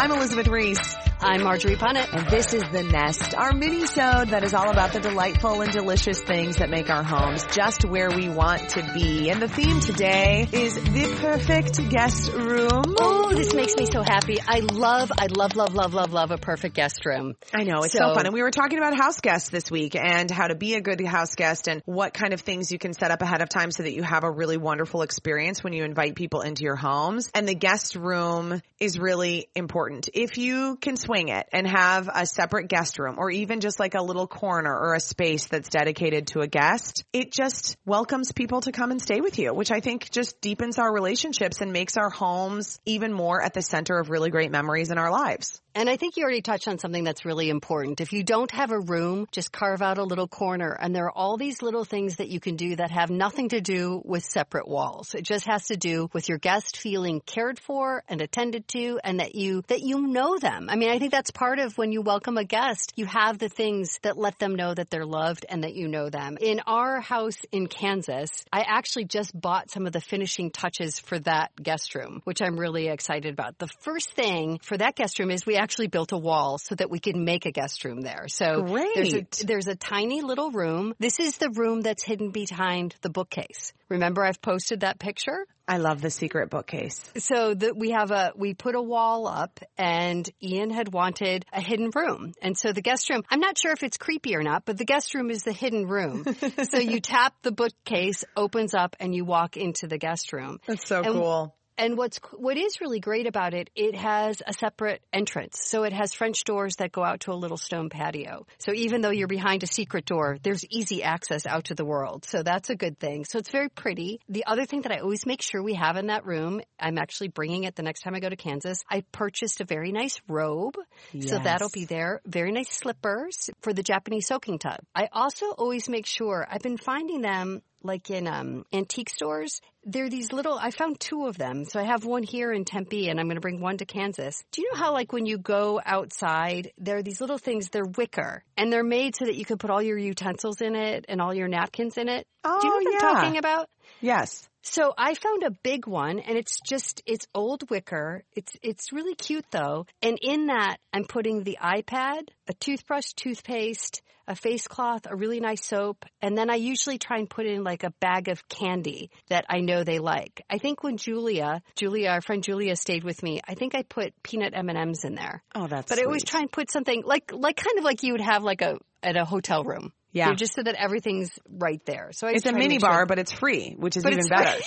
I'm Elizabeth Reese. I'm Marjorie Punnett. And this is The Nest, our mini-sode that is all about the delightful and delicious things that make our homes just where we want to be. And the theme today is the perfect guest room. Oh, this makes me so happy. I love, I love, love, love, love, love a perfect guest room. I know, it's so, so fun. And we were talking about house guests this week and how to be a good house guest and what kind of things you can set up ahead of time so that you have a really wonderful experience when you invite people into your homes. And the guest room is really important. If you can swing it and have a separate guest room or even just like a little corner or a space that's dedicated to a guest, it just welcomes people to come and stay with you, which I think just deepens our relationships and makes our homes even more at the center of really great memories in our lives. And I think you already touched on something that's really important. If you don't have a room, just carve out a little corner. And there are all these little things that you can do that have nothing to do with separate walls. It just has to do with your guest feeling cared for and attended to and that you, that you know them. I mean, I think that's part of when you welcome a guest, you have the things that let them know that they're loved and that you know them. In our house in Kansas, I actually just bought some of the finishing touches for that guest room, which I'm really excited about. The first thing for that guest room is we actually built a wall so that we could make a guest room there. So Great. there's a, there's a tiny little room. This is the room that's hidden behind the bookcase. Remember I've posted that picture? I love the secret bookcase. So that we have a, we put a wall up and Ian had wanted a hidden room. And so the guest room, I'm not sure if it's creepy or not, but the guest room is the hidden room. so you tap the bookcase, opens up and you walk into the guest room. That's so and cool. And what's what is really great about it, it has a separate entrance. So it has French doors that go out to a little stone patio. So even though you're behind a secret door, there's easy access out to the world. So that's a good thing. So it's very pretty. The other thing that I always make sure we have in that room, I'm actually bringing it the next time I go to Kansas. I purchased a very nice robe. Yes. So that'll be there. Very nice slippers for the Japanese soaking tub. I also always make sure I've been finding them like in um, antique stores, there are these little, I found two of them. So I have one here in Tempe and I'm going to bring one to Kansas. Do you know how like when you go outside, there are these little things, they're wicker and they're made so that you can put all your utensils in it and all your napkins in it. Oh, Do you know what yeah. I'm talking about? Yes. So I found a big one and it's just, it's old wicker. It's, it's really cute though. And in that, I'm putting the iPad, a toothbrush, toothpaste, a face cloth, a really nice soap, and then I usually try and put in like a bag of candy that I know they like. I think when Julia, Julia, our friend Julia stayed with me, I think I put peanut M&Ms in there. Oh, that's But I always try and put something like, like kind of like you would have like a, at a hotel room. Yeah. Know, just so that everything's right there. So I It's a mini make sure- bar, but it's free, which is but even better.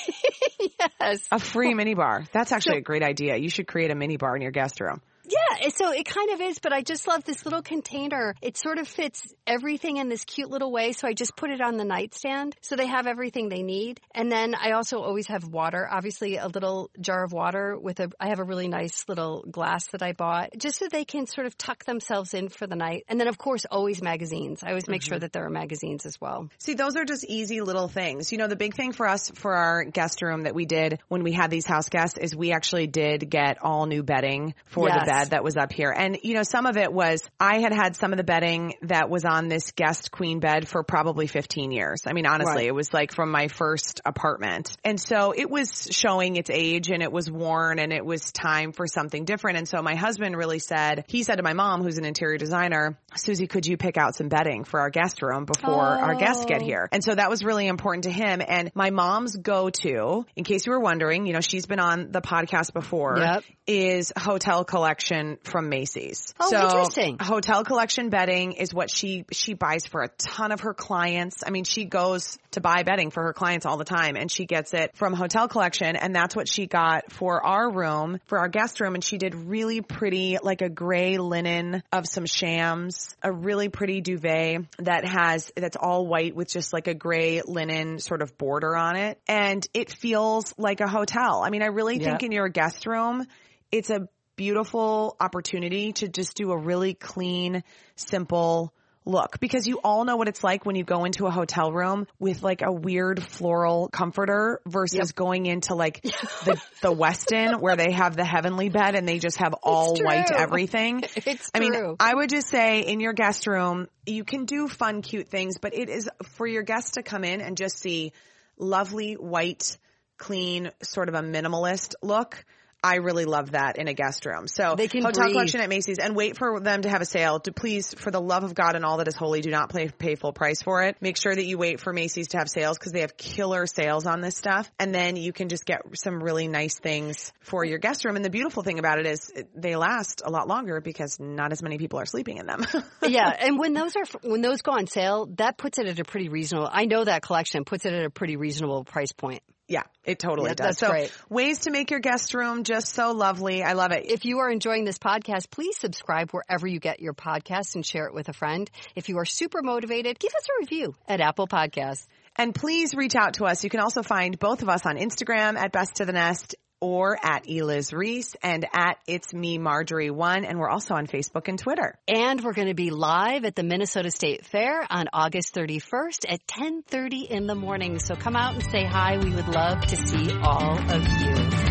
yes. A free mini bar. That's actually a great idea. You should create a mini bar in your guest room. Yeah, it- so it kind of is, but I just love this little container. It sort of fits everything in this cute little way, so I just put it on the nightstand so they have everything they need. And then I also always have water, obviously a little jar of water with a I have a really nice little glass that I bought just so they can sort of tuck themselves in for the night. And then of course always magazines. I always make sure mm-hmm. that there are magazines as well. See, those are just easy little things. You know, the big thing for us for our guest room that we did when we had these house guests is we actually did get all new bedding for the bed that was up here. And, you know, some of it was, I had had some of the bedding that was on this guest queen bed for probably 15 years. I mean, honestly, Right. it was like from my first apartment. And so it was showing its age and it was worn and it was time for something different. And so my husband really said, he said to my mom, who's an interior designer, Susie, could you pick out some bedding for our guest room before our guests get Oh. here? And so that was really important to him. And my mom's go-to, in case you were wondering, you know, she's been on the podcast before, Yep. is Hotel Collection collection from Macy's. Oh, so interesting. Hotel collection bedding is what she she buys for a ton of her clients. I mean, she goes to buy bedding for her clients all the time and she gets it from Hotel Collection and that's what she got for our room, for our guest room and she did really pretty like a gray linen of some shams, a really pretty duvet that has that's all white with just like a gray linen sort of border on it and it feels like a hotel. I mean, I really think in your guest room it's a beautiful opportunity to just do a really clean, simple look because you all know what it's like when you go into a hotel room with like a weird floral comforter versus going into like the the Westin where they have the heavenly bed and they just have all white everything. It's I mean. I would just say in your guest room, you can do fun, cute things, but it is for your guests to come in and just see lovely, white, clean, sort of a minimalist look. I really love that in a guest room. So They can hotel breathe. collection at Macy's and wait for them to have a sale. To please, for the love of God and all that is holy, do not pay, pay full price for it. Make sure that you wait for Macy's to have sales because they have killer sales on this stuff. And then you can just get some really nice things for your guest room. And the beautiful thing about it is they last a lot longer because not as many people are sleeping in them. yeah, and when those are when those go on sale, that puts it at a pretty reasonable. I know that collection puts it at a pretty reasonable price point. Yeah, it totally Yeah, does. that's so great. ways to make your guest room just so lovely. I love it. If you are enjoying this podcast, please subscribe wherever you get your podcasts and share it with a friend. If you are super motivated, give us a review at Apple Podcasts. And please reach out to us. You can also find both of us on Instagram at Best to the Nest or at Eliz Reese and at It's Me Marjorie One. And we're also on Facebook and Twitter. And we're going to be live at the Minnesota State Fair on August 31st at 10:30 in the morning. So come out and say hi. We would love to see all of you.